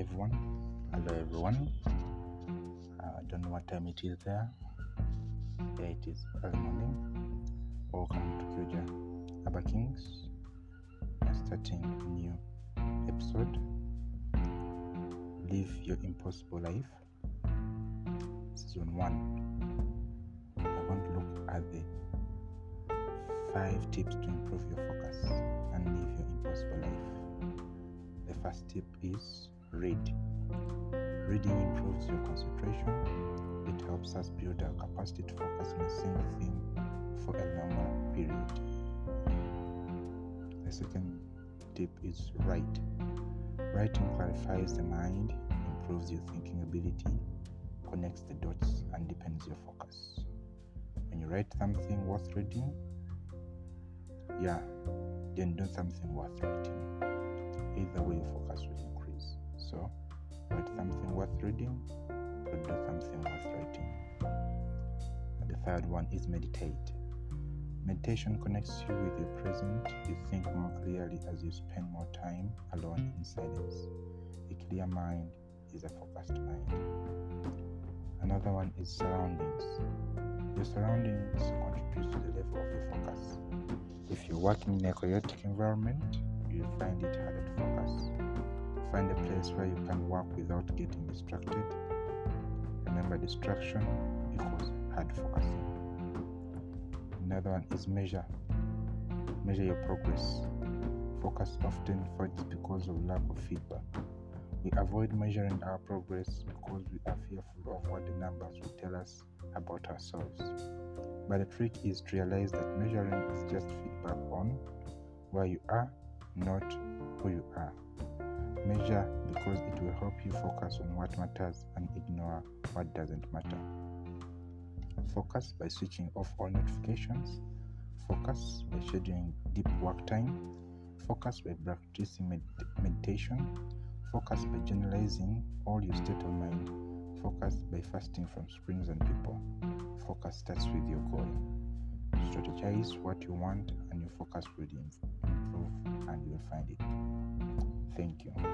everyone. Hello everyone. Uh, I don't know what time it is there. It is early morning. Welcome to Kuja Abba Kings. Starting a new episode. Live your impossible life. Season one. We're going to look at the five tips to improve your focus and live your impossible life. The first tip is read. Reading improves your concentration. It helps us build our capacity to focus on a single thing for a longer period. The second tip is write. Writing clarifies the mind, improves your thinking ability, connects the dots, and deepens your focus. When you write something worth reading, yeah, then do something worth writing. Either way, focus will. So, write something worth reading or do something worth writing. And the third one is meditate. Meditation connects you with your present. You think more clearly as you spend more time alone in silence. A clear mind is a focused mind. Another one is surroundings. Your surroundings contribute to the level of your focus. If you're working in a chaotic environment, you'll find it harder to. Find a place where you can work without getting distracted. Remember, distraction equals hard focusing. Another one is measure. Measure your progress. Focus often fades because of lack of feedback. We avoid measuring our progress because we are fearful of what the numbers will tell us about ourselves. But the trick is to realize that measuring is just feedback on where you are, not who you are. Measure because it will help you focus on what matters and ignore what doesn't matter. Focus by switching off all notifications. Focus by scheduling deep work time. Focus by practicing med- meditation. Focus by generalizing all your state of mind. Focus by fasting from screens and people. Focus starts with your goal. Strategize what you want, and your focus will improve, and you will find it. Thank you.